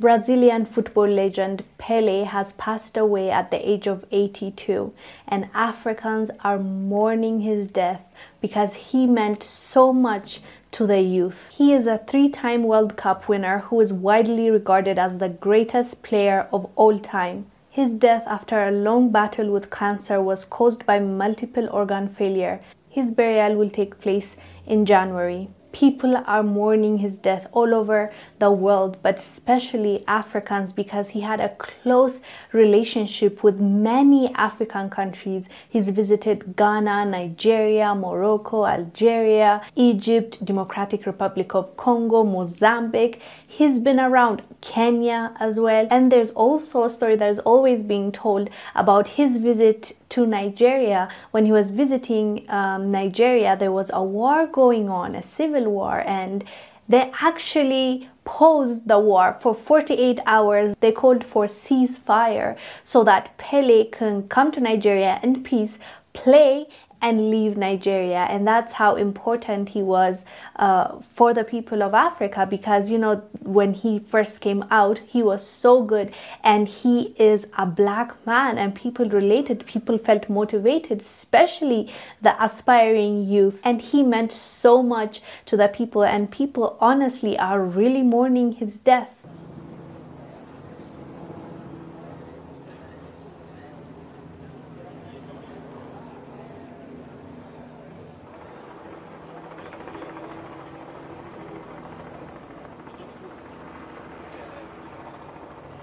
Brazilian football legend Pele has passed away at the age of 82, and Africans are mourning his death because he meant so much to the youth. He is a three time World Cup winner who is widely regarded as the greatest player of all time. His death after a long battle with cancer was caused by multiple organ failure. His burial will take place in January people are mourning his death all over the world, but especially Africans because he had a close relationship with many African countries. He's visited Ghana, Nigeria, Morocco, Algeria, Egypt, Democratic Republic of Congo, Mozambique. He's been around Kenya as well. And there's also a story that is always being told about his visit to Nigeria. When he was visiting um, Nigeria, there was a war going on, a civil war, and they actually paused the war for 48 hours. They called for ceasefire so that Pele can come to Nigeria in peace, play, and leave Nigeria. And that's how important he was uh, for the people of Africa because, you know, when he first came out, he was so good and he is a black man and people related, people felt motivated, especially the aspiring youth. And he meant so much to the people, and people honestly are really mourning his death.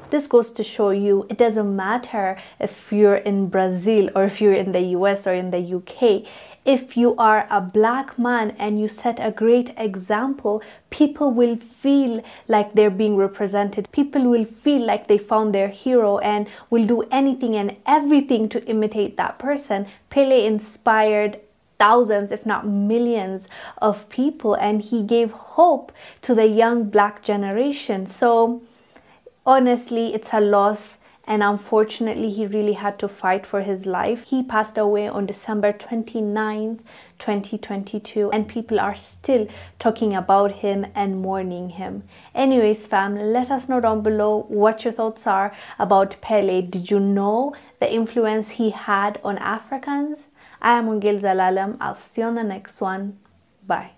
This goes to show you it doesn't matter if you're in Brazil or if you're in the US or in the UK. If you are a black man and you set a great example, people will feel like they're being represented. People will feel like they found their hero and will do anything and everything to imitate that person. Pele inspired thousands, if not millions, of people, and he gave hope to the young black generation. So, honestly, it's a loss. And unfortunately, he really had to fight for his life. He passed away on December 29th, 2022, and people are still talking about him and mourning him. Anyways, fam, let us know down below what your thoughts are about Pele. Did you know the influence he had on Africans? I am Wongel Zelalem. I'll see you on the next one. Bye.